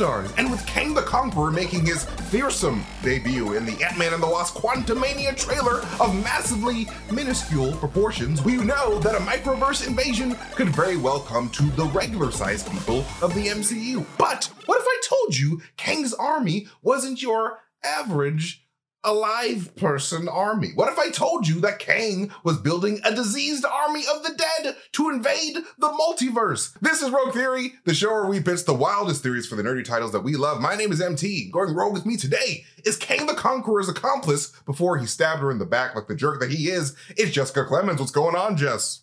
Rockstars, and with Kang the Conqueror making his fearsome debut in the Ant-Man and the Wasp Quantumania trailer of massively minuscule proportions, we know that a microverse invasion could very well come to the regular-sized people of the MCU. But what if I told you Kang's army wasn't your average a live person army? What if I told you that Kang was building a diseased army of the dead to invade the multiverse? This is Rogue Theory, the show where we pitch the wildest theories for the nerdy titles that we love. My name is MT. Going rogue with me today is Kang the Conqueror's accomplice before he stabbed her in the back like the jerk that he is. It's Jessica Clemens. What's going on, Jess?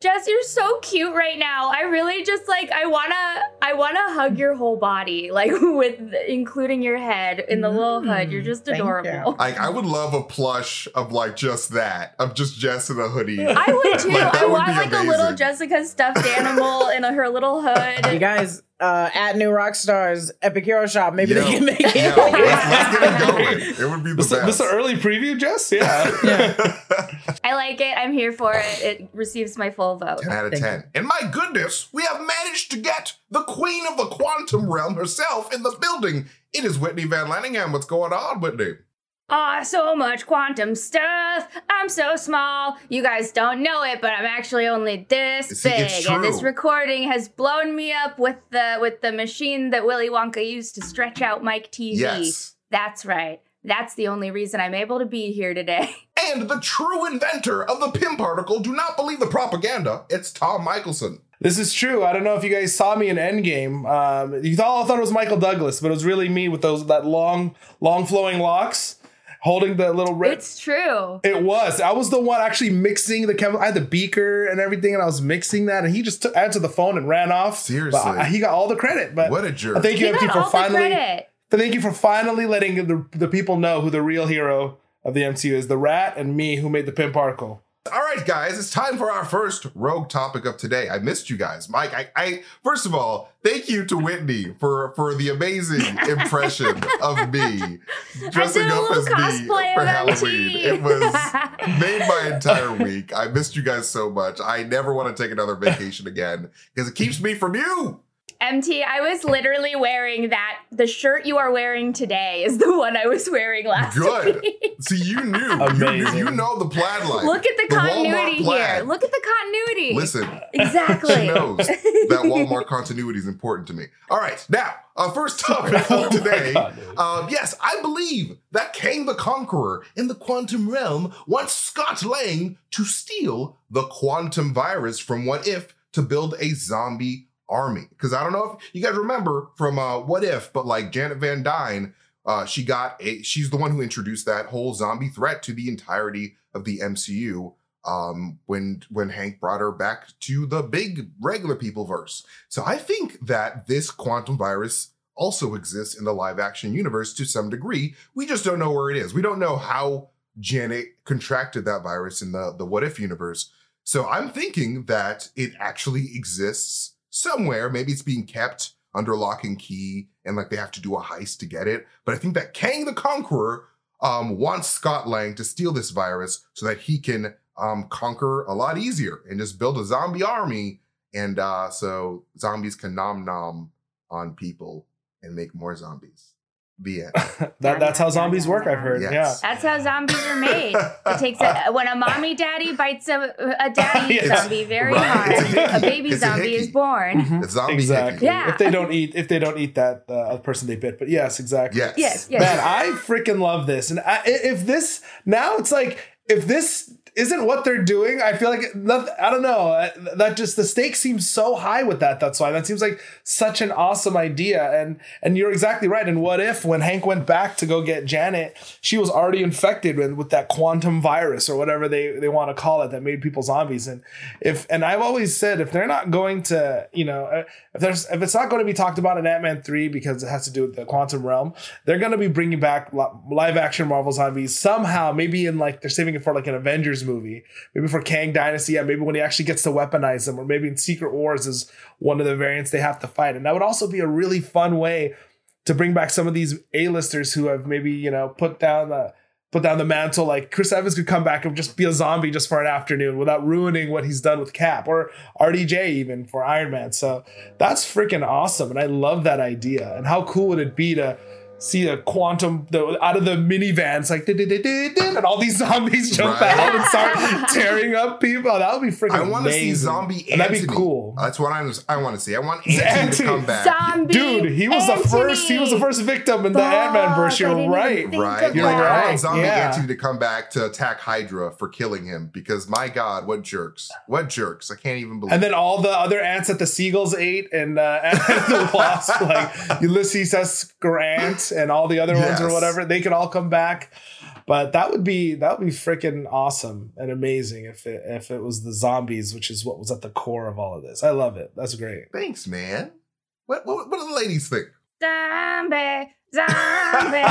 Jess, you're so cute right now. I really just like I wanna I wanna hug your whole body, like with including your head in the little hood. You're just adorable. you. I, I would love a plush of like just that, of just Jess in a hoodie. I would too. Like, I would want be like a little. Jessica stuffed animal in a, her little hood. You guys, uh, at New Rockstars Epic Hero Shop, maybe Yo, they can make it. yo, let's, let's get it going. It would be the This, best. this is an early preview, Jess? Yeah. I like it. I'm here for it. It receives my full vote. 10 out of Thank 10. And my goodness, we have managed to get the queen of the quantum realm herself in the building. It is Whitney Van Lanningham. What's going on, Whitney? Aw, so much quantum stuff. I'm so small. You guys don't know it, but I'm actually only this See, big. it's And this true. recording has blown me up with the with the machine that Willy Wonka used to stretch out Mike Teavee. Yes. That's right. That's the only reason I'm able to be here today. And the true inventor of the Pym particle. Do not believe the propaganda. It's Tom Michelson. This is true. I don't know if you guys saw me in Endgame. Um, you all thought it was Michael Douglas, but it was really me with those that long, long flowing locks, holding the little red. It's true. It was. I was the one actually mixing the chemical. I had the beaker and everything, and I was mixing that. And he just took, answered the phone and ran off. Seriously. But I- he got all the credit. But What a jerk. Thank you, You MT, for all the finally. credit. Thank you for finally letting the, the people know who the real hero of the MCU is. The rat and me, who made the Pym particle. All right, guys, it's time for our first rogue topic of today. I missed you guys, Mike. I, I first of all, thank you to Whitney for for the amazing impression of me dressing I did a up as me for Halloween. MT. It was made my entire week. I missed you guys so much. I never want to take another vacation again because it keeps me from you. MT, I was literally wearing that. The shirt you are wearing today is the one I was wearing last Good. week. See, you knew. You, knew, Amazing. you know the plaid line. Look at the, Walmart continuity here. Look at the continuity. Listen, Exactly. She knows that Walmart continuity is important to me. All right, now, our first topic for today. continuity. Um, yes, I believe that Kang the Conqueror in the quantum realm wants Scott Lang to steal the quantum virus from What If to build a zombie army. Because I don't know if you guys remember from uh, What If, but like Janet Van Dyne, uh, she got a. She's the one who introduced that whole zombie threat to the entirety of the MCU um when when Hank brought her back to the big regular people verse. So I think that this quantum virus also exists in the live action universe to some degree. We just don't know where it is. We don't know how Janet contracted that virus in the the what if universe. So I'm thinking that it actually exists somewhere. Maybe it's being kept under lock and key and like they have to do a heist to get it. But I think that Kang the Conqueror um, wants Scott Lang to steal this virus so that he can um, conquer a lot easier and just build a zombie army. And uh, so zombies can nom nom on people and make more zombies. The it. That, that's how zombies work, I've heard. Yes. That's how zombies are made. It takes a, when a mommy daddy bites a, a daddy Yes. zombie very Right. hard. It's a. A baby It's zombie hickey. is born. Yeah. It's zombie exactly. hickey. Yeah. If they don't eat, if they don't eat that uh, person they bit, but yes, exactly. Yes. Yes, yes. Man, I freaking love this. And I, if this now, it's like if this isn't what they're doing, I feel like nothing, I don't know. uh, That just the stakes seem so high with that. That's why that seems like such an awesome idea. And and you're exactly right. And what if when Hank went back to go get Janet, she was already infected with, with that quantum virus or whatever they they want to call it that made people zombies. And if and I've always said if they're not going to you know uh, if there's if it's not going to be talked about in Ant Man three because it has to do with the quantum realm, they're going to be bringing back live action Marvel zombies somehow. Maybe in like they're saving it for like an Avengers movie, maybe for Kang Dynasty. Yeah, maybe when he actually gets to weaponize them, or maybe in Secret Wars is one of the variants they have to fight, and that would also be a really fun way to bring back some of these A-listers who have maybe you know put down the put down the mantle. Like Chris Evans could come back and just be a zombie just for an afternoon without ruining what he's done with Cap or RDJ even for Iron Man. So that's freaking awesome, and I love that idea. And how cool would it be to see a quantum the, out of the minivans like and all these zombies jump Right. out and start tearing up people. That would be freaking. I want to see zombie And Anthony. that'd be cool. That's what I'm. I want to see. I want Anthony, Anthony. to come back. Zombie Dude, he was the first. He was the first victim in the Ant Man verse. You're right. Right, You're like, I want zombie yeah. Anthony to come back to attack Hydra for killing him because my God, what jerks! What jerks! I can't even believe. And then all the other ants that the seagulls ate, and uh, and the wasp, like Ulysses S. Grant, and all the other ones or whatever, they could all come back. But that would be that would be freaking awesome and amazing if it if it was the zombies, which is what was at the core of all of this. I love it. That's great. Thanks, man. What, what what do the ladies think? Zombie, zombie,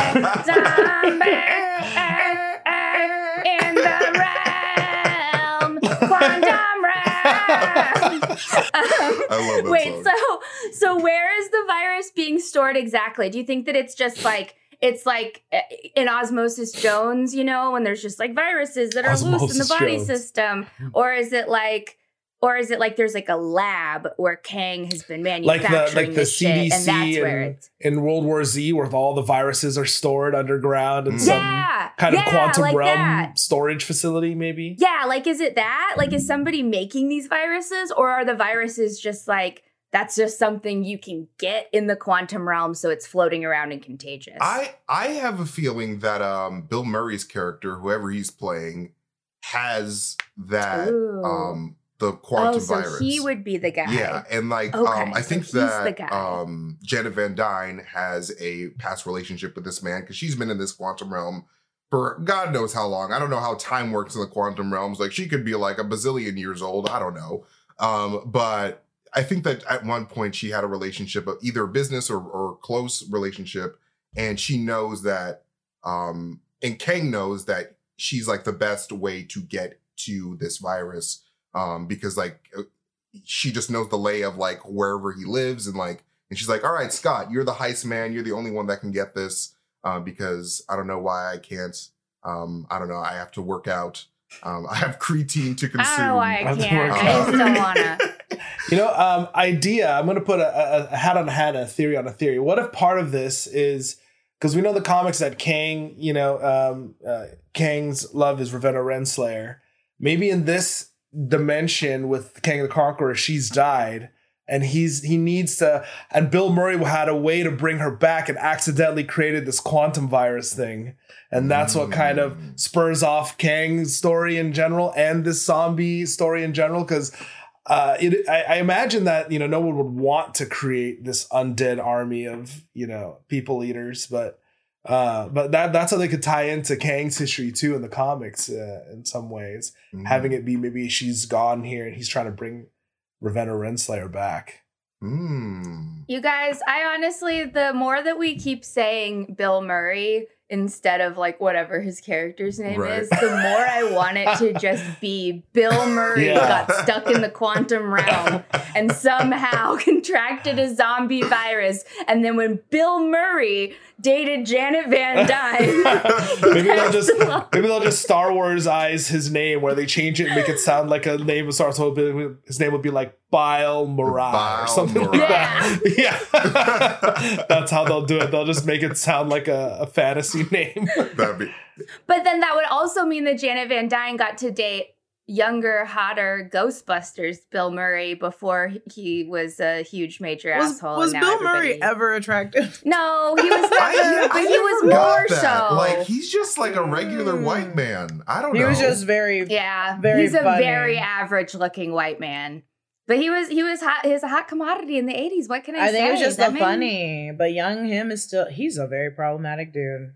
zombie. eh, eh, in the realm, quantum realm. I love that Wait, song. so so where is the virus being stored exactly? Do you think that it's just like it's like uh, in Osmosis Jones, you know, when there's just like viruses that are loose in the body Jones. system, or is it like? Or is it like there's like a lab where Kang has been manufacturing Like the manufacturing like the this shit, and CDC that's where in, it's in World War Z, where all the viruses are stored underground in Mm. some yeah, kind of yeah, quantum like realm that. storage facility, maybe. Yeah, like is it that? Like is somebody making these viruses or are the viruses just like that's just something you can get in the quantum realm so it's floating around and contagious? I I have a feeling that um Bill Murray's character, whoever he's playing, has that Ooh. um the quantum oh, so virus. he would be the guy. Yeah, and like Okay, um I so think that um Janet Van Dyne has a past relationship with this man because she's been in this quantum realm for God knows how long. I don't know how time works in the quantum realms. Like she could be like a bazillion years old. I don't know. Um, but I think that at one point she had a relationship of either business or, or close relationship, and she knows that um and Kang knows that she's like the best way to get to this virus um because like uh, she just knows the lay of like wherever he lives and like and she's like all right scott you're the heist man you're the only one that can get this uh, because i don't know why i can't um i don't know i have to work out um i have creatine to consume don't know why I can't. work I just don't wanna. You know, um, idea. I'm going to put a, a, a hat on a hat, a theory on a theory. What if part of this is because we know the comics that Kang, you know, um, uh, Kang's love is Ravonna Renslayer. Maybe in this dimension with Kang the Conqueror, she's died, and he's he needs to. And Bill Murray had a way to bring her back, and accidentally created this quantum virus thing, and that's what kind of Mm. spurs off Kang's story in general and this zombie story in general because uh, it, I, I imagine that you know no one would want to create this undead army of you know people eaters, but uh, but that that's how they could tie into Kang's history too in the comics uh, in some ways, Mm. having it be maybe she's gone here and he's trying to bring Ravonna Renslayer back. Mm. You guys, I honestly, the more that we keep saying Bill Murray instead of like whatever his character's name Right. is, the more I want it to just be Bill Murray Yeah. got stuck in the quantum realm and somehow contracted a zombie virus. And then when Bill Murray dated Janet Van Dyne, maybe they'll just along. maybe they'll just Star Wars eyes his name where they change it and make it sound like a name of Star Wars. His name would be like Bile Marai or Bile something like Marai. that. Yeah, that's how they'll do it. They'll just make it sound like a, a fantasy name. That'd be But then that would also mean that Janet Van Dyne got to date younger, hotter Ghostbusters Bill Murray before he was a huge major Was, asshole. was now Bill everybody- Murray ever attractive? No, he was never, I, but I he never was more that. so. Like he's just like a regular Mm. white man. I don't He know. He was just very. yeah, Very he's a very average looking white man. But he was he was hot. He was a hot commodity in the eighties. What can I, I say? think it was just That the man- funny, but young him is still. He's a very problematic dude.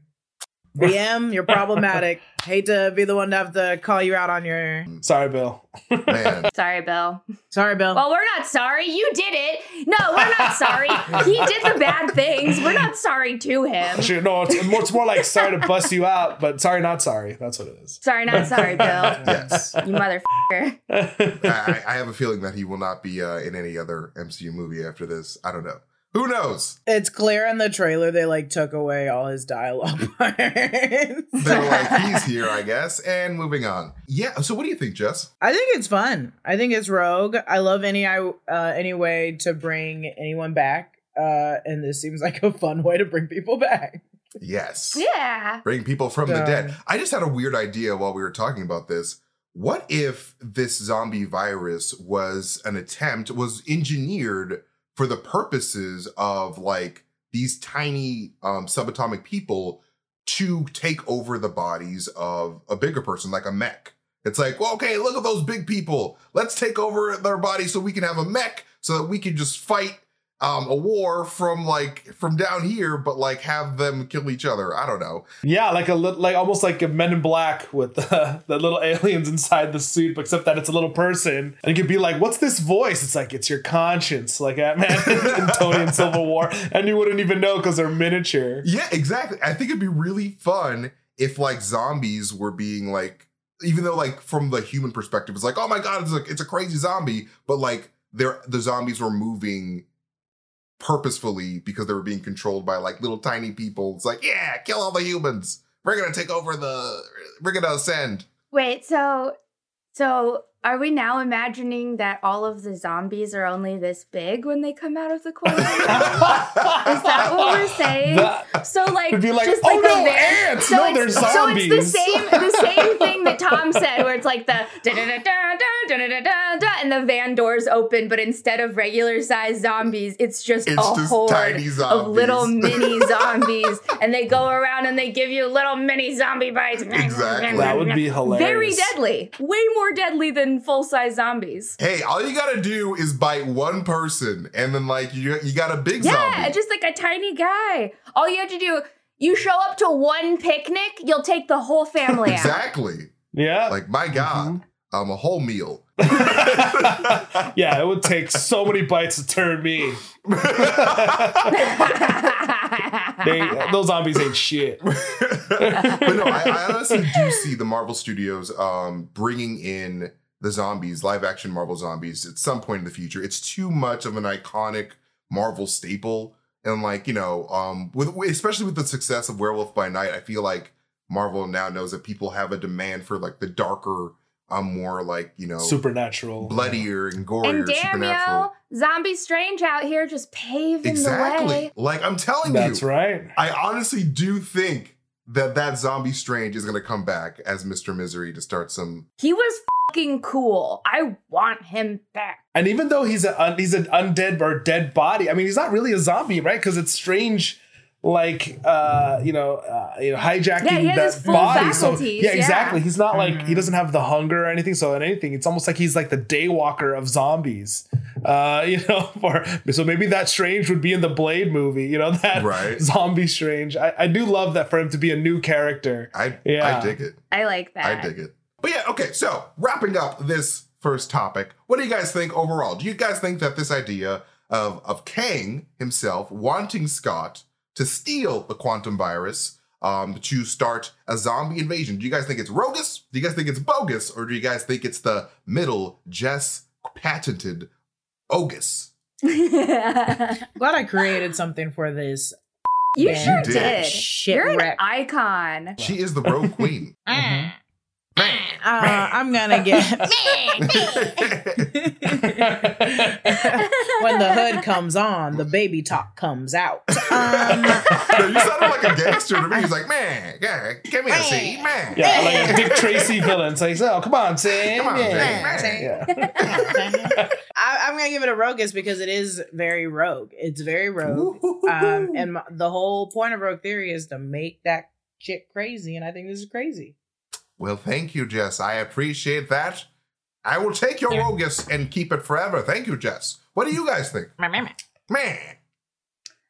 BM, you're problematic. Hate to be the one to have to call you out on your. Sorry, Bill. man. Sorry, Bill. Sorry, Bill. Well, we're not sorry. You did it. No, we're not sorry. He did the bad things. We're not sorry to him. Actually, no, it's more, it's more like sorry to bust you out, but sorry, not sorry. That's what it is. Sorry, not sorry, Bill. Yes. You motherfucker. I, I have a feeling that he will not be uh, in any other MCU movie after this. I don't know. Who knows? It's clear in the trailer they like took away all his dialogue parts. They're like, he's here, I guess. And moving on. Yeah. So, what do you think, Jess? I think it's fun. I think it's rogue. I love any uh, any way to bring anyone back, uh, and this seems like a fun way to bring people back. Yes. Yeah. Bring people from the Um, dead. I just had a weird idea while we were talking about this. What if this zombie virus was an attempt, was engineered for the purposes of like these tiny um, subatomic people to take over the bodies of a bigger person, like a mech? It's like, well, okay, look at those big people. Let's take over their bodies so we can have a mech so that we can just fight um, a war from like from down here, but like have them kill each other. I don't know. Yeah, like a li- like almost like a Men in Black with uh, the little aliens inside the suit, but except that it's a little person, and you could be like, "What's this voice?" It's like it's your conscience, like Ant Man and Tony in Civil War, and you wouldn't even know because they're miniature. Yeah, exactly. I think it'd be really fun if like zombies were being like, even though like from the human perspective, it's like, oh my god, it's like it's a crazy zombie, but like they're the zombies were moving purposefully because they were being controlled by like little tiny people. It's like, yeah, kill all the humans. We're gonna take over the. We're gonna ascend. Wait, so so are we now imagining that all of the zombies are only this big when they come out of the quantum? Is that what we're saying? That- so like, It'd be like, just "Oh, like no, a van- ants! So No, it's, they're zombies. So it's the zombies." same the same thing that Tom said, where it's like the da da da da da da da da da, and the van doors open, but instead of regular sized zombies, it's just It's a just horde tiny of little zombies. mini zombies, and they go around and they give you little mini zombie bites. Exactly. That would be hilarious. Very deadly. Way more deadly than full size zombies. Hey, all you gotta do is bite one person, and then like you you got a big Yeah, zombie. Yeah, just like a tiny guy. All you have to do, you show up to one picnic, you'll take the whole family out. exactly. Yeah. Like my God, um, a whole meal. yeah, it would take so many bites to turn me. They, those zombies ain't shit. but no, I, I honestly do see the Marvel Studios um, bringing in the zombies, live action Marvel zombies, at some point in the future. It's too much of an iconic Marvel staple, and like you know, um, with especially with the success of Werewolf by Night, I feel like Marvel now knows that people have a demand for like the darker, um, more like you know, Supernatural. bloodier and gorier, and damn supernatural. yo, Zombie Strange out here just paving the Exactly. way. Like I'm telling That's you, That's right. I honestly do think that that zombie strange is going to come back as Mr. Misery to start some. He was fucking cool. I want him back. And even though he's a un- he's an undead or dead body, I mean, he's not really a zombie, right? Because it's strange, like uh, you know, uh, you know, hijacking Yeah, he that body. So faculties, yeah, yeah. exactly. He's not like Mhm. he doesn't have the hunger or anything. So in anything, it's almost like he's like the daywalker of zombies. Uh, you know, for so maybe that Strange would be in the Blade movie. You know that Right. zombie Strange. I, I do love that for him to be a new character. I Yeah. I dig it. I like that. I dig it. But yeah, okay. So wrapping up this first topic, what do you guys think overall? Do you guys think that this idea of of Kang himself wanting Scott to steal the quantum virus? Um, to start a zombie invasion. Do you guys think it's rogus? Do you guys think it's bogus? Or do you guys think it's the middle Jess patented Ogus? Glad I created something for this. sure You did. did. Shit You're an icon. She is the rogue queen. Uh, I'm gonna get when the hood comes on, the baby talk comes out. Um, no, you sounded like a gangster to me. He's like, man, yeah, give me a seat, man. Yeah, like a Dick Tracy villain. It's like, oh, come on, Sam. Come on, yeah. Sam. Yeah. I, I'm gonna give it a roguish because it is very rogue. It's very rogue. Um, and my, the whole point of rogue theory is to make that shit crazy, and I think this is crazy. Well, thank you, Jess. I appreciate that. I will take your rogus and keep it forever. Thank you, Jess. What do you guys think? Man.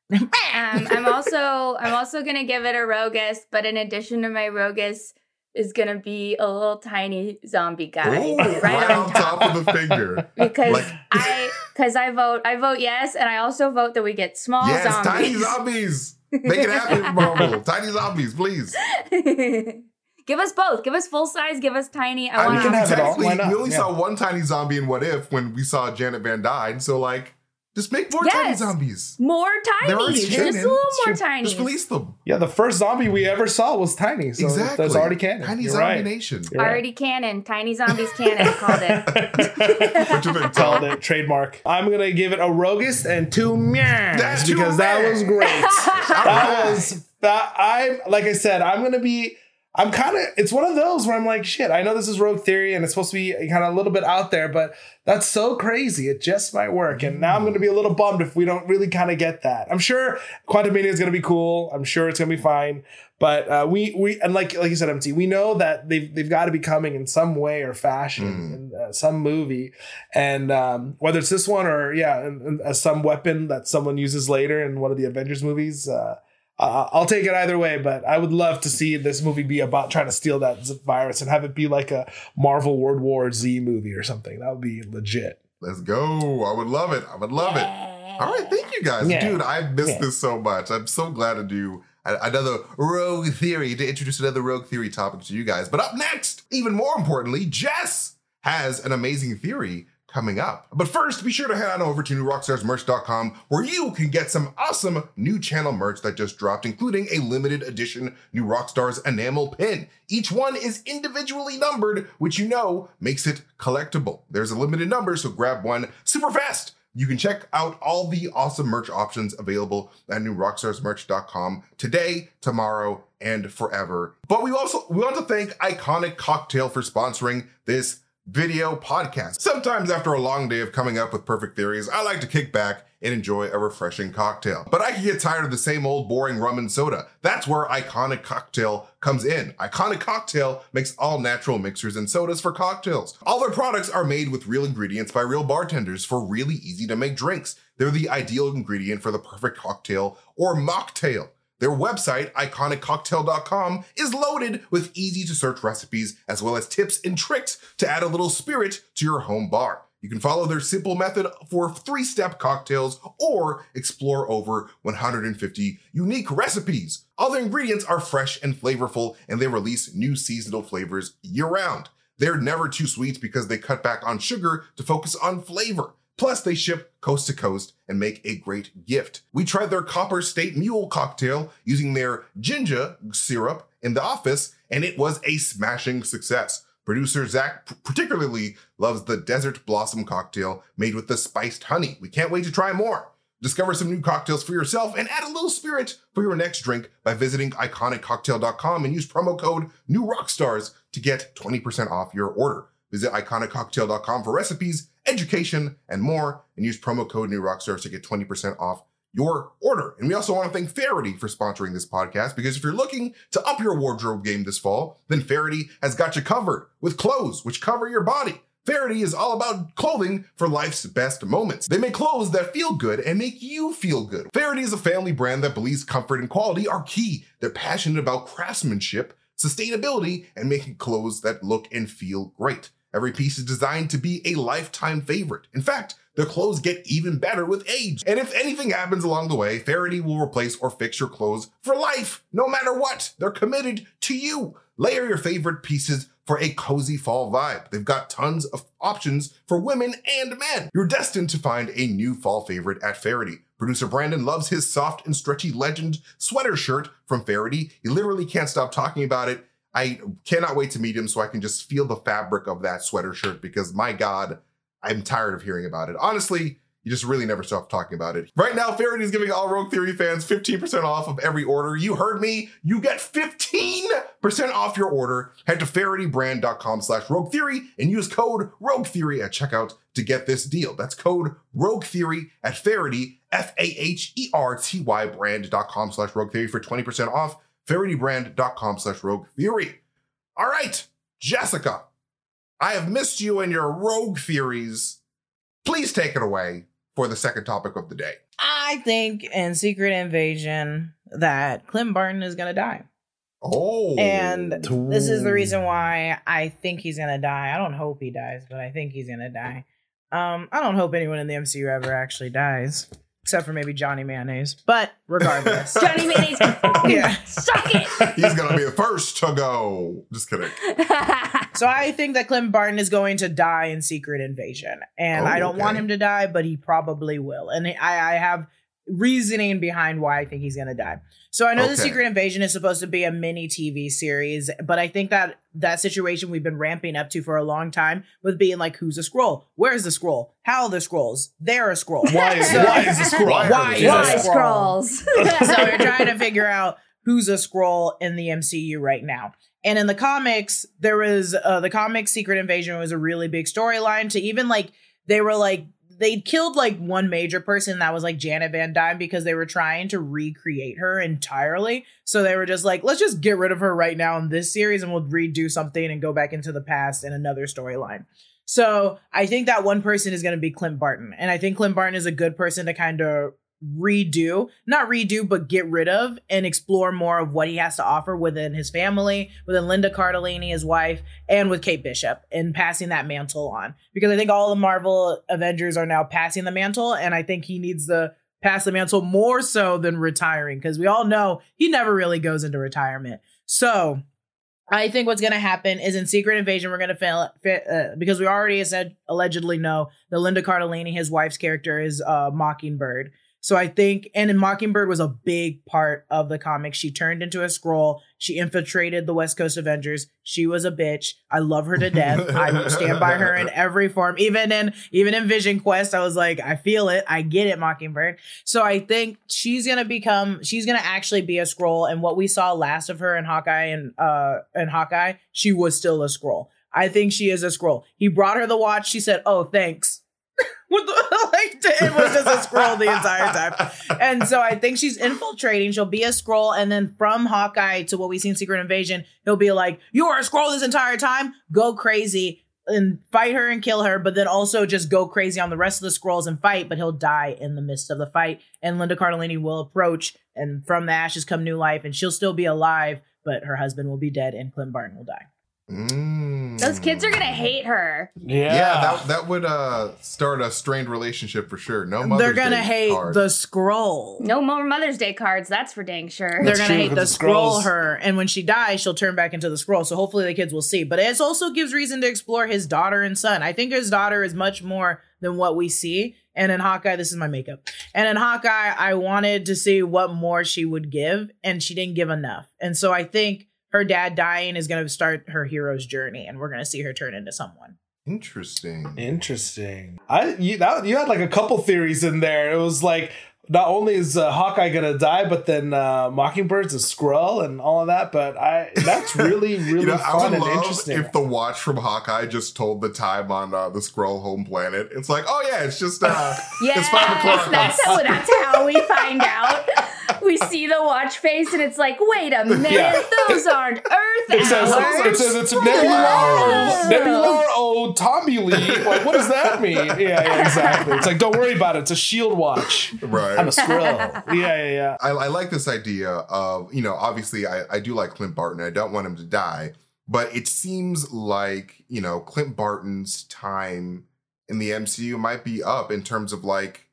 Um, I'm also I'm also gonna give it a Rogus, but in addition to my Rogus is gonna be a little tiny zombie guy Ooh, right, on top. of the finger. Because Like- I because I vote I vote yes, and I also vote that we get small yes, zombies. tiny zombies. Make it happen, Marvel. tiny zombies, please. give us both. Give us full size. Give us tiny. I I want mean, can have it technically, we only Yeah. saw one tiny zombie in What If when we saw Janet Van Dyne. So, like, Just make more tiny zombies. More They're tiny. already Just a little It's more tiny. Just release them. Yeah, the first zombie we ever saw was tiny. So exactly. that's already canon. Tiny You're zombie right. nation. You're right. Already canon. Tiny zombies canon. Called it. what you think, Called it trademark. I'm gonna give it a Rogist and two meows That's two because that was great. that was that. I'm like I said, I'm gonna be. I'm kind of. It's one of those where I'm like, shit. I know this is Rogue Theory and it's supposed to be kind of a little bit out there, but that's so crazy. It just might work. And now I'm gonna be a little bummed if we don't really kind of get that. I'm sure Quantumania is gonna be cool. I'm sure it's gonna be fine. But uh, we we and like like you said, MT, we know that they've they've got to be coming in some way or fashion in uh, some movie, and um, whether it's this one or yeah, and, and, uh, some weapon that someone uses later in one of the Avengers movies. Uh, uh, I'll take it either way, but I would love to see this movie be about trying to steal that virus and have it be like a Marvel World War Z movie or something. That would be legit. Let's go. I would love it. I would love it. All right, thank you guys, Yeah. dude. I missed Yeah. this so much. I'm so glad to do another Rogue Theory to introduce another Rogue Theory topic to you guys. But up next, even more importantly, Jess has an amazing theory coming up. But first, be sure to head on over to newrockstarsmerch.com where you can get some awesome new channel merch that just dropped, including a limited edition New Rockstars enamel pin. Each one is individually numbered, which you know makes it collectible. There's a limited number, so grab one super fast. You can check out all the awesome merch options available at newrockstarsmerch.com today, tomorrow, and forever. But we also we want to thank Iconic Cocktail for sponsoring this video podcast. Sometimes after a long day of coming up with perfect theories, I like to kick back and enjoy a refreshing cocktail. But I can get tired of the same old boring rum and soda. That's where Iconic Cocktail comes in. Iconic Cocktail makes all natural mixers and sodas for cocktails. All their products are made with real ingredients by real bartenders for really easy to make drinks. They're the ideal ingredient for the perfect cocktail or mocktail. Their website, iconiccocktail.com, is loaded with easy to search recipes as well as tips and tricks to add a little spirit to your home bar. You can follow their simple method for three step cocktails or explore over 150 unique recipes. All their ingredients are fresh and flavorful, and they release new seasonal flavors year round. They're never too sweet because they cut back on sugar to focus on flavor. Plus, they ship coast to coast and make a great gift. We tried their Copper State Mule cocktail using their ginger syrup in the office, and it was a smashing success. Producer Zach particularly loves the Desert Blossom cocktail made with the spiced honey. We can't wait to try more. Discover some new cocktails for yourself and add a little spirit for your next drink by visiting iconiccocktail.com and use promo code NEWROCKSTARS to get 20% off your order. Visit iconiccocktail.com for recipes, education, and more, and use promo code New NEWROCKSTARS to get 20% off your order. And we also want to thank Faherty for sponsoring this podcast because if you're looking to up your wardrobe game this fall, then Faherty has got you covered with clothes which cover your body. Faherty is all about clothing for life's best moments. They make clothes that feel good and make you feel good. Faherty is a family brand that believes comfort and quality are key. They're passionate about craftsmanship, sustainability, and making clothes that look and feel great. Every piece is designed to be a lifetime favorite. In fact, their clothes get even better with age. And if anything happens along the way, Faherty will replace or fix your clothes for life, no matter what. They're committed to you. Layer your favorite pieces for a cozy fall vibe. They've got tons of options for women and men. You're destined to find a new fall favorite at Faherty. Producer Brandon loves his soft and stretchy legend sweater shirt from Faherty. He literally can't stop talking about it. I cannot wait to meet him so I can just feel the fabric of that sweater shirt because my God, I'm tired of hearing about it. Honestly, you just really never stop talking about it. Right now, Faherty is giving all Rogue Theory fans 15% off of every order. You heard me. You get 15% off your order. Head to fahertybrand.com slash Rogue Theory and use code Rogue Theory at checkout to get this deal. That's code Rogue Theory at Faherty, F-A-H-E-R-T-Y brand.com slash Rogue Theory for 20% off. fahertybrand.com slash Rogue Theory. All right, Jessica, I have missed you and your Rogue Theories. Please take it away for the second topic of the day. I think in Secret Invasion that Clint Barton is gonna die. Oh. And this is the reason why I think he's gonna die. I don't hope he dies, but I think he's gonna die. Um, I don't hope anyone in the MCU ever actually dies, except for maybe Johnny Mayonnaise. But regardless, Johnny Mayonnaise, Yeah. suck it. He's gonna be the first to go. Just kidding. So I think that Clint Barton is going to die in Secret Invasion, and Oh, I don't want him to die, but he probably will. And I, I have reasoning behind why I think he's going to die. So I know the Secret Invasion is supposed to be a mini TV series, but I think that that situation we've been ramping up to for a long time with being like, who's a Skrull? Where's the Skrull? How are the Skrulls? They're a Skrull. Why is, So- why is a Skrull? Why Why is Why a Skrull? Skrulls? so we're trying to figure out who's a Skrull in the MCU right now. And in the comics, there was uh, the comic Secret Invasion was a really big storyline. To even like they were like they killed like one major person that was like Janet Van Dyne because they were trying to recreate her entirely. So they were just like, let's just get rid of her right now in this series and we'll redo something and go back into the past in another storyline. So I think that one person is going to be Clint Barton. And I think Clint Barton is a good person to kind of redo, not redo, but get rid of and explore more of what he has to offer within his family, within Linda Cardellini, his wife, and with Kate Bishop, and passing that mantle on. Because I think all the Marvel Avengers are now passing the mantle, and I think he needs to pass the mantle more so than retiring, because we all know he never really goes into retirement. So I think what's going to happen is in Secret Invasion, we're going to fail uh, because we already said allegedly know that Linda Cardellini, his wife's character, is uh, Mockingbird. So I think, and in Mockingbird was a big part of the comic. She turned into a Skrull. She infiltrated the West Coast Avengers. She was a bitch. I love her to death. I stand by her in every form. Even in even in Vision Quest, I was like, I feel it. I get it, Mockingbird. So I think she's gonna become. She's gonna actually be a Skrull. And what we saw last of her in Hawkeye and uh in Hawkeye, she was still a Skrull. I think she is a Skrull. He brought her the watch. She said, "Oh, thanks." What the, like it was just a Skrull the entire time. And so I think she's infiltrating. She'll be a Skrull, and then from Hawkeye to what we see in Secret Invasion, he'll be like, "You are a Skrull this entire time. Go crazy and fight her and kill her, but then also just go crazy on the rest of the Skrulls and fight." But he'll die in the midst of the fight, and Linda Cardellini will approach, and from the ashes come new life, and she'll still be alive, but her husband will be dead, and Clint Barton will die. Mm. Those kids are gonna hate her. Yeah. Yeah, that that would uh start a strained relationship for sure. No Mother's They're gonna Day hate card. the Skrull. No more Mother's Day cards, that's for dang sure. they're gonna true, hate the the Skrull her and when she dies she'll turn back into the Skrull so hopefully the kids will see but it also gives reason to explore his daughter and son i think his daughter is much more than what we see and in hawkeye this is my makeup and in hawkeye i wanted to see what more she would give and she didn't give enough and so i think her dad dying is going to start her hero's journey and we're going to see her turn into someone Interesting. Interesting. I you that you had like a couple theories in there. It was like not only is uh, Hawkeye gonna die, but then uh, Mockingbird's a Skrull and all of that. But I that's really really You know, I fun would and love interesting. if the watch from Hawkeye just told the time on uh, the Skrull home planet. It's like, oh yeah, it's just uh, Yes, it's five o'clock. that's how that's how we find out. We see the watch face and it's like, wait a minute, Yeah. those aren't Earth it says hours. it says it's Wow. Nebula Nebula oh Tommy Lee. Like what does that mean? Yeah, yeah, exactly. It's like don't worry about it. It's a shield watch. right. I'm a Skrull. Yeah, yeah, yeah. I, I like this idea of, you know, obviously I, I do like Clint Barton. I don't want him to die, but it seems like, you know, Clint Barton's time in the MCU might be up in terms of like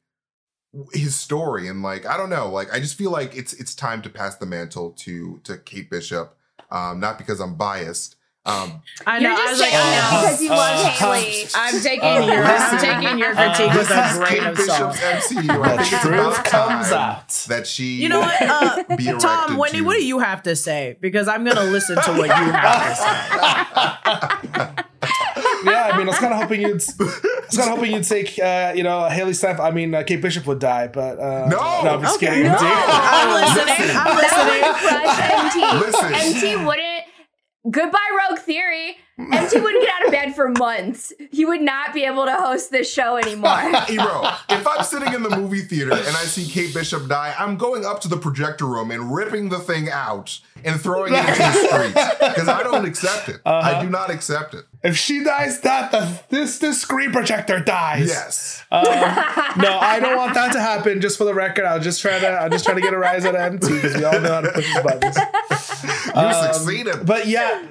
his story and like I don't know, like I just feel like it's it's time to pass the mantle to to Kate Bishop. Um, not because I'm biased. Um, i You're know i just was like saying I that because you Uh, love uh, Hailee. I'm taking Uh, your I'm taking your Uh, critique this with a is grain Kate of Bishop's salt. MCU. I think truth comes out. that she You know what, uh, be Tom, Wendy, to- what do you have to say? Because I'm going to listen to what you have to say. yeah, I mean, I was kind of hoping you'd, I was kind of hoping you'd say, uh, you know, Hailee Steinfeld. I mean, uh, Kate Bishop would die, but uh, No! I'm just Okay. kidding. No! I'm listening. I'm listening. crush MT. Listen. MT wouldn't. Goodbye, Rogue Theory. MT wouldn't get out of bed for months. He would not be able to host this show anymore. Ebro, if I'm sitting in the movie theater and I see Kate Bishop die, I'm going up to the projector room and ripping the thing out and throwing it into the streets because I don't accept it. I do not accept it. If she dies, that the this this screen projector dies. Yes. Um, no, I don't want that to happen. Just for the record, I'll just try to I'm just trying to get a rise out of MT because we all know how to push these buttons. You succeeded. But yeah,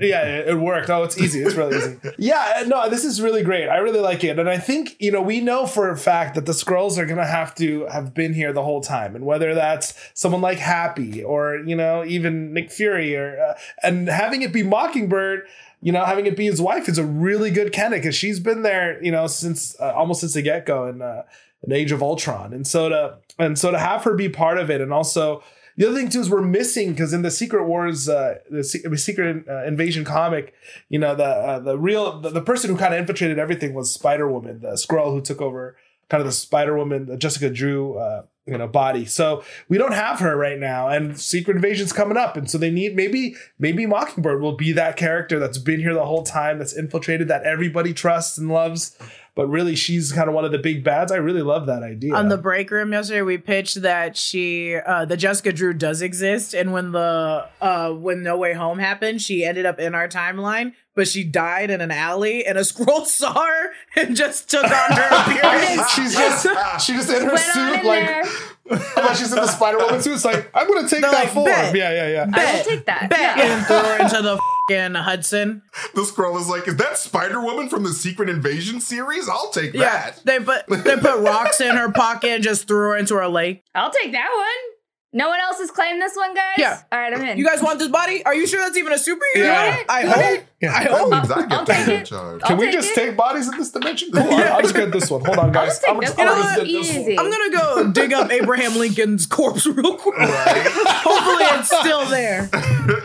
yeah, it worked. Oh, it's easy. It's really easy. Yeah, no, this is really great. I really like it, and I think you know we know for a fact that the Skrulls are gonna have to have been here the whole time, and whether that's someone like Happy or you know even Nick Fury or uh, and having it be Mockingbird. you know, having it be his wife is a really good candidate because she's been there, you know, since uh, almost since the get go in, uh, in Age of Ultron, and so to and so to have her be part of it, and also the other thing too is we're missing because in the Secret Wars, uh, the Se- Secret uh, Invasion comic, you know, the uh, the real the, the person who kind of infiltrated everything was Spider Woman, the Skrull who took over kind of the Spider Woman, Jessica Drew, uh, you know, body. So we don't have her right now, and Secret Invasion's coming up, and so they need maybe maybe Mockingbird will be that character that's been here the whole time, that's infiltrated, that everybody trusts and loves. But really, she's kind of one of the big bads. I really love that idea. On the break room yesterday, we pitched that she, uh, the Jessica Drew does exist, and when the uh, when No Way Home happened, she ended up in our timeline, but she died in an alley, and a Skrull saw her and just took on her appearance. she's just she just in her Went suit in like there. like she's in the Spider Woman suit. It's like I'm gonna take They're that like, form. bet. Yeah, yeah, yeah. I will take that. Bet Yeah. and threw her into the fucking Hudson. The Skrull is like, is that Spider Woman from the Secret Invasion series? I'll take Yeah, that. they put they put rocks in her pocket and just threw her into her lake. I'll take that one. No one else has claimed this one, guys? Yeah. All right, I'm in. You guys want this body? Are you sure that's even a superhero? Yeah. I hope. Yeah. I That hope. means I get I'll that take in it. charge. I'll Can we just it. take bodies in this dimension? Cool. I'll, I'll just get this one. Hold on, guys. just take I'm this just, one. I'm You know just what? get this one. I'm gonna go dig up Abraham Lincoln's corpse real quick. Right? Hopefully it's still there.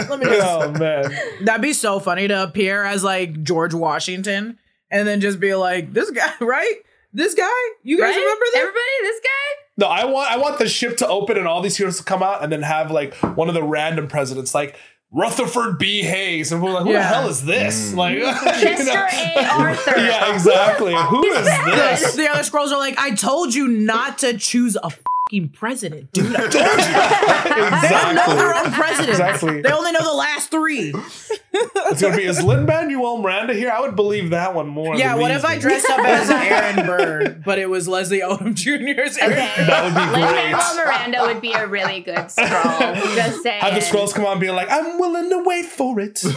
Let me just, Oh man. That'd be so funny to appear as like George Washington and then just be like, this guy, right? This guy? You guys Right? remember that? Everybody, this guy? No, I want I want the ship to open and all these heroes to come out and then have like one of the random presidents like Rutherford B. Hayes and we're like, who the hell is this? Mm. Like you know? A. Arthur. Yeah, exactly. Who is this? the other Skrulls are like, I told you not to choose a fucking president, dude. I told you. They don't know their own president. Exactly. They only know the last three. It's gonna be is Lin Manuel Miranda here? I would believe that one more. Yeah, what if I dressed up as Aaron Burr, but it was Leslie Odom Jr.'s Aaron Okay. That would be great. Lin-Manuel Miranda would be a really good Skrull. Just saying. Have the Skrulls come on being like, I'm willing to wait for it. Dude,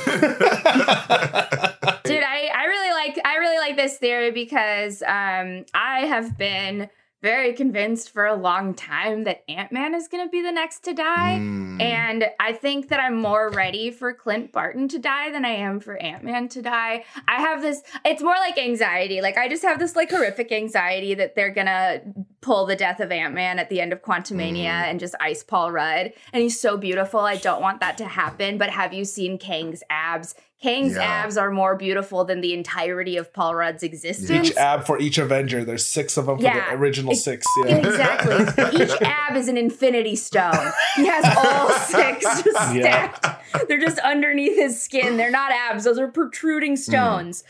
I, I really like I really like this theory because um I have been very convinced for a long time that Ant-Man is gonna be the next to die. Mm. And I think that I'm more ready for Clint Barton to die than I am for Ant Man to die. I have this, it's more like anxiety. Like, I just have this like horrific anxiety that they're gonna pull the death of Ant Man at the end of Quantumania and just ice Paul Rudd. And he's so beautiful. I don't want that to happen. But have you seen Kang's abs? Kang's Yeah. abs are more beautiful than the entirety of Paul Rudd's existence. each ab for each Avenger. There's six of them for Yeah. the original six. Yeah. Exactly. Each ab is an infinity stone. He has all six just Yeah. stacked. They're just underneath his skin. They're not abs. Those are protruding stones.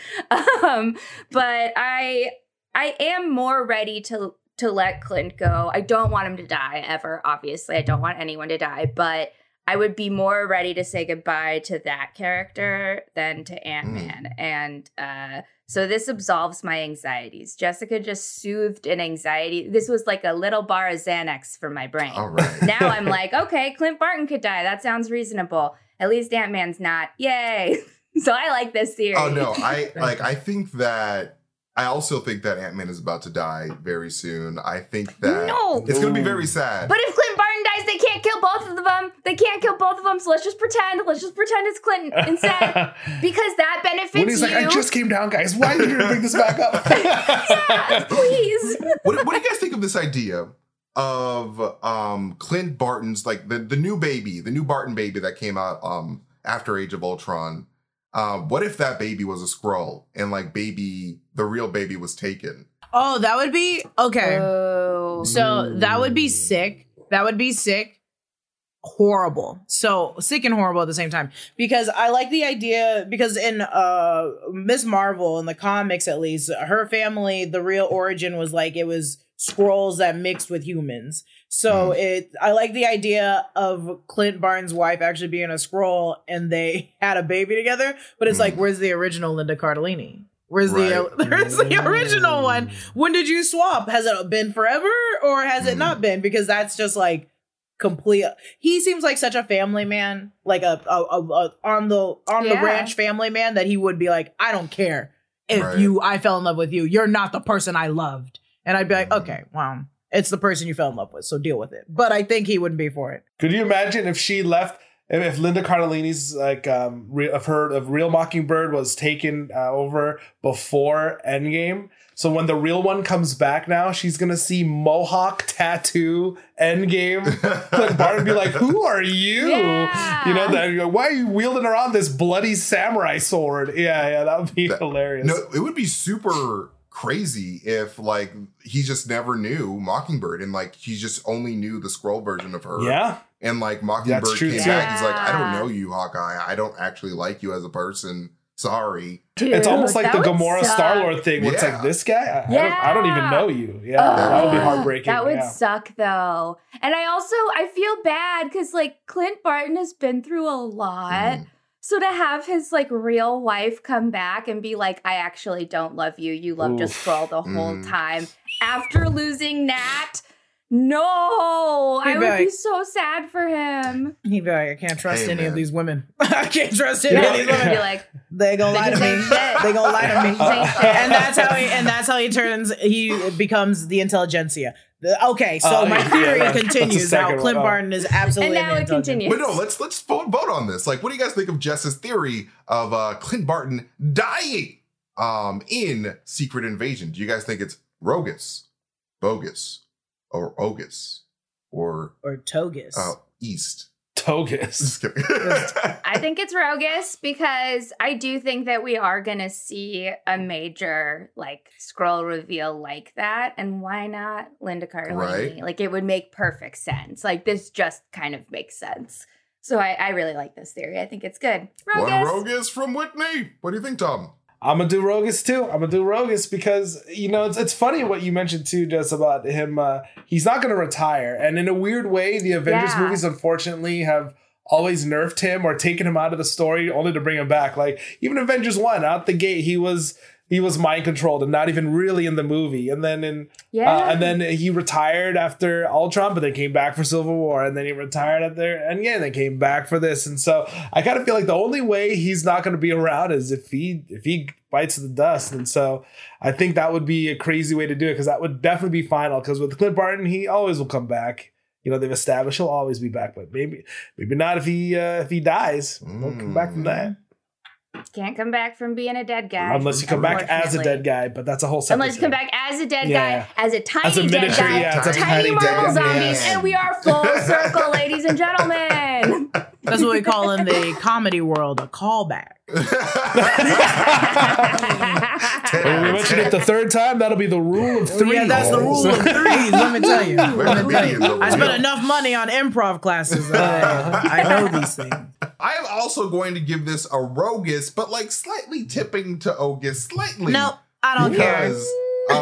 Um, but I I am more ready to to let Clint go. I don't want him to die ever, obviously. I don't want anyone to die, but I would be more ready to say goodbye to that character than to Ant-Man. And uh so this absolves my anxieties. Jessica just soothed an anxiety. This was like a little bar of Xanax for my brain. All right. Now I'm like, okay, Clint Barton could die. That sounds reasonable. At least Ant Man's not. Yay. so I like this theory. Oh no, I like I think that I also think that Ant-Man is about to die very soon. I think that No. it's gonna be very sad. But if Clint Barton dies, they can't kill both of them. They can't kill both of them. So let's just pretend. Let's just pretend it's Clinton instead. Because that benefits When he's you. like, I just came down, guys. Why did you bring this back up? yeah, please. what, what do you guys think of this idea of um Clint Barton's like the, the new baby, the new Barton baby that came out um after Age of Ultron? Um, what if that baby was a Skrull and like baby the real baby was taken? Oh, that would be okay. Oh. So that would be sick. That would be sick. Horrible. So sick and horrible at the same time. Because I like the idea because in uh Miss Marvel in the comics at least, her family, the real origin was like it was Skrulls that mixed with humans. So mm-hmm. it I like the idea of Clint Barnes' wife actually being a Skrull and they had a baby together, but it's like mm-hmm. where's the original Linda Cardellini? Where's the where's the mm-hmm. original one? When did you swap? Has it been forever or has it Mm. not been? Because that's just like complete. He seems like such a family man, like a, a, a, a- on the on the ranch family man that he would be like, I don't care if Right. you I fell in love with you. You're not the person I loved, and I'd be like, okay, well, it's the person you fell in love with, so deal with it. But I think he wouldn't be for it. Could you imagine if she left if, if Linda Cardellini's like um re- of her of Real Mockingbird was taken uh, over before Endgame. So when the real one comes back now, she's gonna see Mohawk tattoo Endgame. Clint Barton be like, "Who are you? Yeah. You know that? Why are you wielding around this bloody samurai sword? Yeah, yeah, that would be That- hilarious. No, it would be super crazy if like he just never knew Mockingbird and like he just only knew the Skrull version of her. yeah, And like Mockingbird That's true, came too. back, he's like, I don't know you, Hawkeye. I don't actually like you as a person. Sorry. it's almost like the would Gamora. Star Lord thing. Where it's like this guy. I, I, don't, I don't even know you. Yeah, that would be heartbreaking. That would yeah. suck though. And I also I feel bad because like Clint Barton has been through a lot. Mm. So to have his like real wife come back and be like, I actually don't love you. You loved a Oof. Skrull the whole Mm. time. After losing Nat. No, He'd I be would be so sad for him. He'd be like, I can't trust Hey, any man. of these women. I can't trust any Yeah. of these He'd be like, They gonna lie to me. can say. They gonna lie to me. And that's how he and that's how he turns he becomes the intelligentsia. The- okay, so Oh, my theory yeah. That's continues now. Clint one. Oh. Barton is absolutely and now an it continues. But no, let's let's vote, vote on this. Like, what do you guys think of Jess's theory of uh Clint Barton dying um in Secret Invasion? Do you guys think it's Rogus, bogus, or Ogus, or or Togus. uh East? Togus. Just kidding. I think it's Rogus because I do think that we are going to see a major like Skrull reveal like that. And why not Linda Cardellini? Right. Like it would make perfect sense. Like this just kind of makes sense. So I, I really like this theory. I think it's good. One Rogus. Rogus from Whitney. What do you think, Tom? I'm gonna do Rogus too. I'm gonna do Rogus because you know it's it's funny what you mentioned too, just about him. Uh, he's not gonna retire, and in a weird way, the Avengers Yeah. movies unfortunately have always nerfed him or taken him out of the story only to bring him back. Like even Avengers one out the gate, he was he was mind controlled and not even really in the movie, and then in yeah. uh, and then he retired after Ultron, but then came back for Civil War, and then he retired at there, and yeah, then came back for this, and so I kind of feel like the only way he's not going to be around is if he if he bites the dust, and so I think that would be a crazy way to do it because that would definitely be final. Because with Clint Barton, he always will come back. You know, they've established he'll always be back, but maybe maybe not if he uh, if he dies. He'll come back from that Can't come back from being a dead guy. unless you come back as a dead guy, but that's a whole separate. Unless you come back as a dead Yeah. guy, as a tiny As a dead miniature, guy, yeah, it's a tiny, tiny dead Marvel guy. zombies, Yes. and we are full circle, ladies and gentlemen. That's what we call in the comedy world a callback. When we mentioned it the third time, that'll be the rule of three. Yeah, that's the rule of three. Let me tell you. Let me tell you. I spent enough money on improv classes. Uh, I know these things. I am also going to give this a Rogus, but like slightly tipping to Ogus, slightly. Nope, I don't care. Um,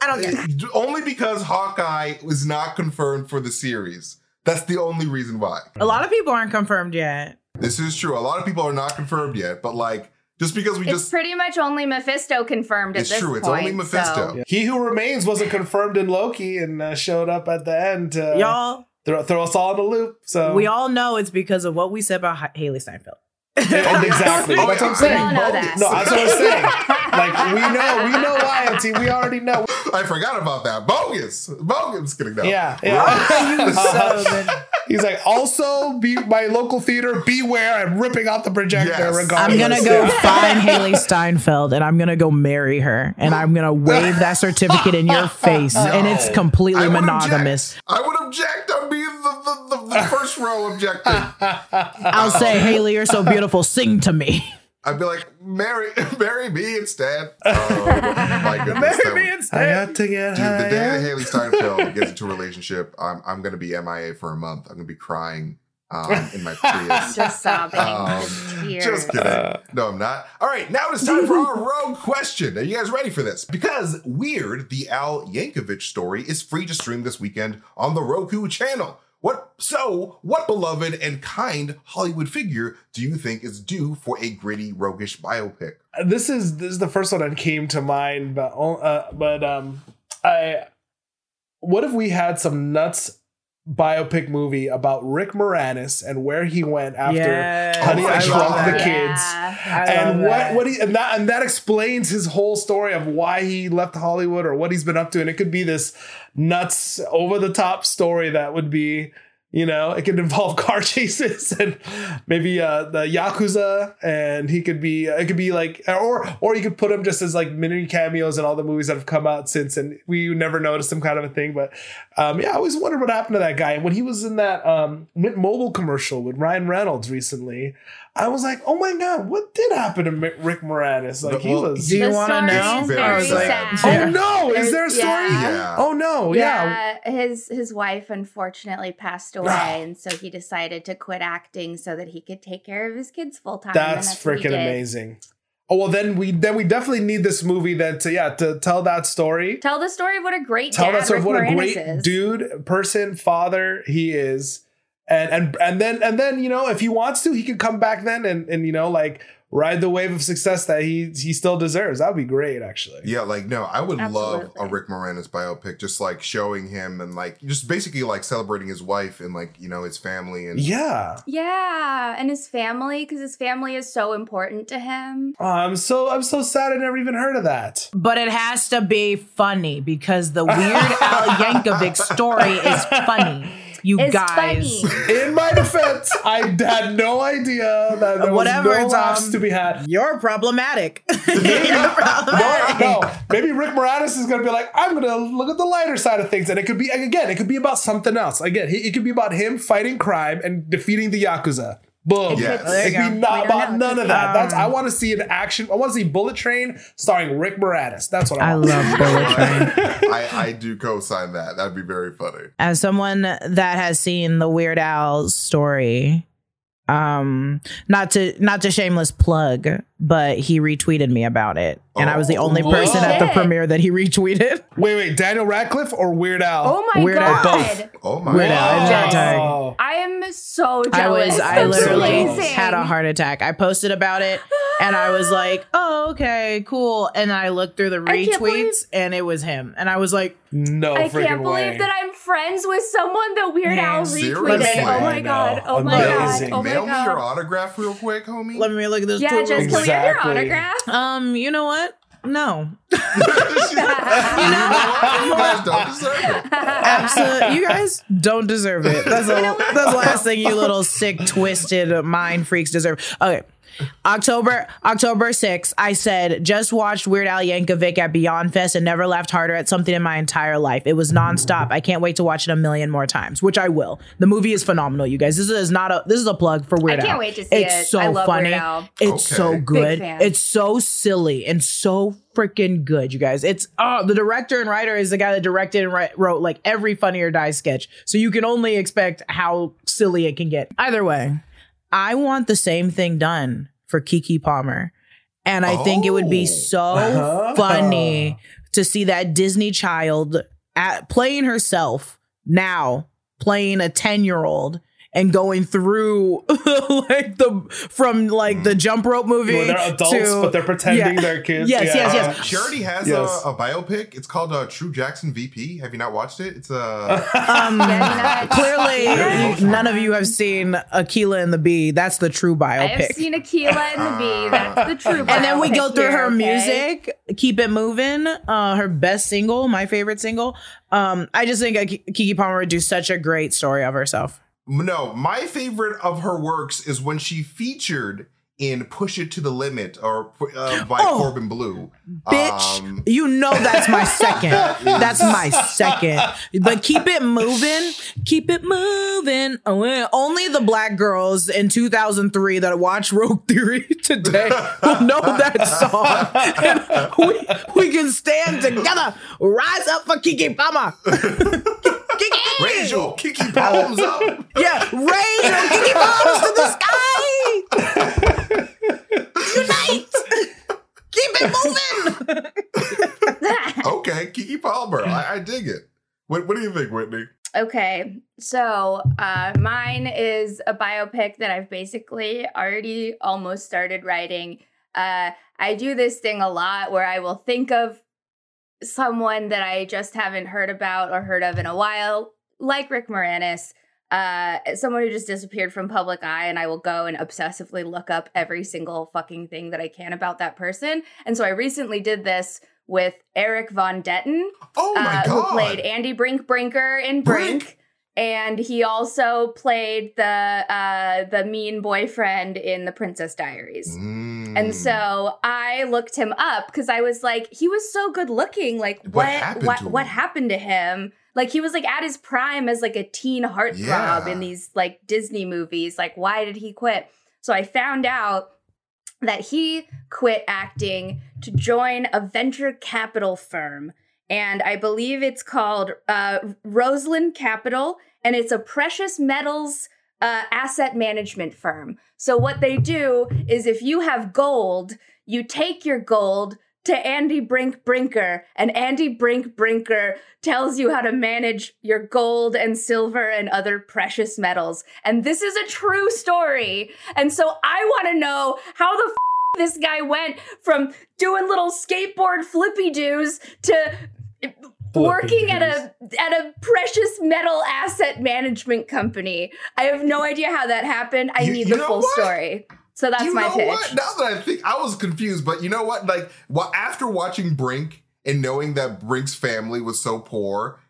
I don't care. Only because Hawkeye was not confirmed for the series. That's the only reason why. A lot of people aren't confirmed yet. This is true. A lot of people are not confirmed yet, but like just because we it's just pretty much only Mephisto confirmed at It's this true, point. it's only Mephisto. so- Yeah. He who remains wasn't confirmed in Loki and uh, showed up at the end to Y'all, throw, throw us all in a loop. So we all know it's because of what we said about Hailee Steinfeld. And exactly. Oh, That's what I'm saying. Know that. No, that's what I'm saying. Like we know, we know why MT. We already know. I forgot about that. Bogus. Bogus. Kidding no. Yeah, yeah. You son of a- He's like, also be my local theater. Beware, I'm ripping out the projector. Yes. I'm gonna go Yeah. find Hailee Steinfeld and I'm gonna go marry her and I'm gonna wave that certificate in your face and it's completely would monogamous. Object. I would object. I'd be the, the, the, the first row objecting. I'll say, Hailee, you're so beautiful. Sing to me. I'd be like, marry, marry me instead. Oh my goodness. that would- I got to get Dude, the day that high. Hailee Steinfeld gets into a relationship, I'm I'm gonna be MIA for a month. I'm gonna be crying um, in my Prius. Just sobbing. Um, Just kidding. no, I'm not. All right, now it's time for our rogue question. Are you guys ready for this? Because Weird, the Al Yankovic story, is free to stream this weekend on the Roku channel. What so? What beloved and kind Hollywood figure do you think is due for a gritty, roguish biopic? this is this is the first one that came to mind, but uh, but um, I what if we had some nuts biopic movie about Rick Moranis and where he went after Yes, Honey I I Shrunk the. Kids. Yeah. and what what he and that and that explains his whole story of why he left Hollywood or what he's been up to, and it could be this nuts over the top story that would be You know, it could involve car chases and maybe uh, the yakuza, and he could be. It could be like, or or you could put him just as like mini cameos in all the movies that have come out since, and we never noticed him kind of a thing. But um, yeah, I always wondered what happened to that guy. And when he was in that um, Mint Mobile commercial with Ryan Reynolds recently, I was like, oh my god, what did happen to Rick Moranis? Like he Well, was. Do you want to know? Very I was like, sad. Oh no! Is there a story? Yeah. Yeah. Oh no! Yeah. Yeah, his his wife unfortunately passed away, Ah. and so he decided to quit acting so that he could take care of his kids full time. That's, and what he freaking amazing. Oh well, then we then we definitely need this movie then to yeah to tell that story. Tell the story of what a great Tell dad that story of Rick what a great is. dude, person, father he is, and and and then and then you know if he wants to, he can come back then and and you know like ride the wave of success that he he still deserves. That would be great, actually. Yeah, like no, I would love a Rick Moranis biopic, just like showing him and like just basically like celebrating his wife and like you know his family and Yeah. Yeah, and his family because his family is so important to him. Oh, I'm so I'm so sad I never even heard of that. But it has to be funny because the Weird Al Yankovic story is funny. You It's guys. funny. In my defense, I had no idea that there Whatever, was no Tom. laughs um, to be had. You're problematic. You're no, problematic. no. Maybe Rick Moranis is going to be like, I'm going to look at the lighter side of things. And it could be, again, it could be about something else. Again, it could be about him fighting crime and defeating the Yakuza. Boom. Yes. could- There It you be not We don't about know. none of that. Um, That's I want to see an action. I want to see Bullet Train starring Rick Moranis. That's what I, want. I want. love Bullet Train. I I do co-sign that. That'd be very funny. As someone that has seen the Weird Al story, um, not to not to shameless plug, but he retweeted me about it, and I was the Oh, only person at the premiere that he retweeted. Wait, wait. Daniel Radcliffe or Weird Al? Oh my Weird Al. god! Oh my Weird Al. I did not god. tag. Oh. I am so I jealous. was I That's literally amazing. had a heart attack. I posted about it and I was like, "Oh, okay, cool." And I looked through the I can't believe- retweets and it was him. And I was like, No I freaking can't believe way. that I'm friends with someone that Weird Yeah. Al Seriously? retweeted. Oh, oh my god! know. Oh my god! Oh my Mail me your autograph real quick, homie. "Let me look at this." Yeah, just can we have your autograph? um, you know what? No, you know? You guys don't deserve it. absolutely. you guys don't deserve it. That's the that's the last thing you little sick, twisted mind freaks deserve. Okay. October October 6th, I said just watched Weird Al Yankovic at Beyond Fest and never laughed harder at something in my entire life. It was nonstop. I can't wait to watch it a million more times, which I will. The movie is phenomenal, you guys. This is not a this is a plug for Weird Al. I can't Al. wait to see it's it. so I love funny. Weird Al. It's so Okay. good. fan. It's so silly and so freaking good, you guys. It's oh, the director and writer is the guy that directed and wri- wrote like every Funny or Die sketch. So you can only expect how silly it can get. Either way, I want the same thing done for Keke Palmer. And I think it would be Oh. so Uh-huh. funny to see that Disney child at, playing herself now, playing a 10 year old and going through like the from like the jump rope movie Well, they're adults, to- but they're pretending Yeah. they're kids. Yes, Yeah. yes, yes. Uh, she already has Yes. a, a biopic. It's called uh, True Jackson VP. Have you not watched it? It's a Um, Yeah, you know, clearly, Yeah. none of you have seen Akeelah and the Bee. That's the true biopic. I have seen Akeelah and the Bee. That's the true. and then we go through her okay? music, "Keep It Moving," uh, her best single, my favorite single. Um, I just think uh, Keke Palmer would do such a great story of herself. No. My favorite of her works is when she featured in "Push It to the Limit" or uh, by Oh. Corbin Bleu. Bitch, Um, you know that's my second. that's my second. But keep it moving, keep it moving. Oh. Only the black girls in 2003 that watch Rogue Theory today will know that song. And we, we can stand together. Rise up for Keke Palmer. Kiki. Raise your Kiki palms up. Yeah, raise your Kiki palms to the sky. Unite. Keep it moving. Okay, Keke Palmer. I, I dig it. What, what do you think, Whitney? Okay, so uh, mine is a biopic that I've basically already almost started writing. Uh, I do this thing a lot where I will think of someone that I just haven't heard about or heard of in a while, like Rick Moranis, uh, someone who just disappeared from public eye, and I will go and obsessively look up every single fucking thing that I can about that person. And so I recently did this with Erik von Detten Oh my uh, god! who played Andy Brink Brinker in Brink, Brink. and he also played the uh, the mean boyfriend in The Princess Diaries. Mm. And so I looked him up because I was like, he was so good looking. Like, What what happened what to him? what happened to him? Like, he was like at his prime as like a teen heartthrob Yeah. in these like Disney movies. Like, why did he quit? So I found out that he quit acting to join a venture capital firm. And I believe it's called uh, Rosland Capital, and it's a precious metals uh, asset management firm. So, what they do is if you have gold, you take your gold to Andy Brink Brinker, and Andy Brink Brinker tells you how to manage your gold and silver and other precious metals. And this is a true story. And so, I want to know how the f- this guy went from doing little skateboard flippy doos to working at a at a precious metal asset management company. I have no idea how that happened. I You- need you the full what? story. So that's you my know pitch. what? Now that I think, I was confused, but you know what? Like, well, after watching Brink and knowing that Brink's family was so poor,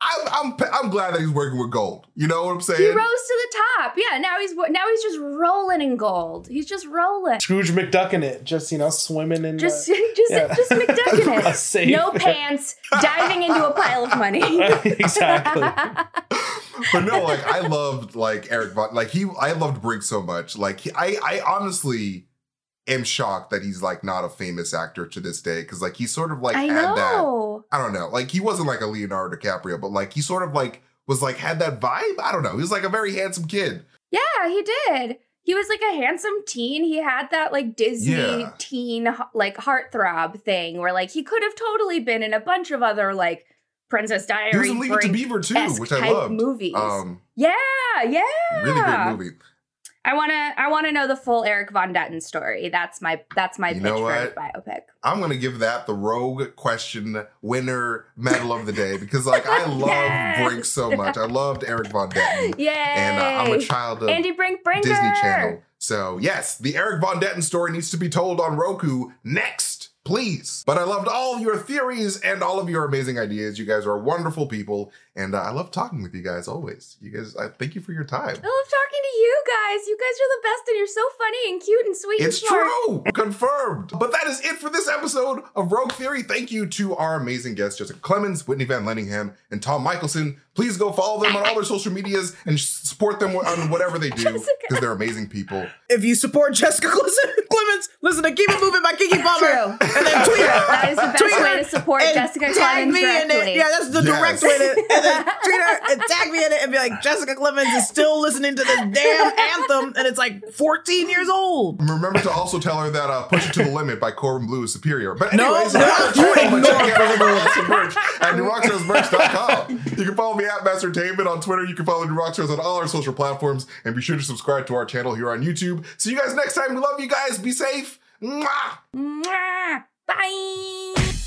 I'm I'm I'm glad that he's working with gold. You know what I'm saying? He rose to the top. Yeah, now he's now he's just rolling in gold. He's just rolling. Scrooge McDuck in it, just you know, swimming in. Just the, just yeah. just McDucking A it. No pants, diving into a pile of money. exactly. but no, like I loved like Erik Von, like he, I loved Brink so much. Like he, I, I honestly am shocked that he's like not a famous actor to this day because like he sort of like I had that. I don't know, like he wasn't like a Leonardo DiCaprio, but like he sort of like was like had that vibe. I don't know. He was like a very handsome kid. Yeah, he did. He was like a handsome teen. He had that like Disney Yeah. teen like heartthrob thing where like he could have totally been in a bunch of other like Princess Diaries. He was in Leave It to Beaver too, which I loved. movies. Um, yeah, yeah. really great movie. I wanna I wanna know the full Erik von Detten story. That's my that's my You pitch for a biopic. I'm gonna give that the Rogue Question winner medal of the day because like I love Yes. Brink so much. I loved Erik von Detten, Yay! and uh, I'm a child of Andy Brink. Disney Channel. So yes, the Erik von Detten story needs to be told on Roku next, please. But I loved all your theories and all of your amazing ideas. You guys are wonderful people, and uh, I love talking with you guys always. You guys, I thank you for your time. I love talking to you guys. You guys are the best, and you're so funny and cute and sweet. It's and true. Confirmed. But that is it for this episode of Rogue Theory. Thank you to our amazing guests, Jessica Clemens, Whitney Van Lenningham, and Tom Michelson. Please go follow them on all their social medias and support them on whatever they do because they're amazing people. If you support Jessica Clemens, listen to Keep It Moving by Keke Palmer. True. And then tweet her. That is the best Tweet way to support and Jessica tag Clemens me in it. Yeah, that's the Yes. direct way to. And then tweet her and tag me in it and be like, Jessica Clemens is still listening to this damn anthem, and it's like 14 years old. And Remember to also tell her that uh, "Push It to the Limit" by Corbin Bleu is superior. But No, anyways, no, uh, you check ignore out all of our awesome merch at newrockstarsmerch.com. You can follow me at Master David on Twitter. You can follow New Rockstars on all our social platforms. And be sure to subscribe to our channel here on YouTube. See you guys next time. We love you guys. Be safe. Mwah! Mwah! Bye.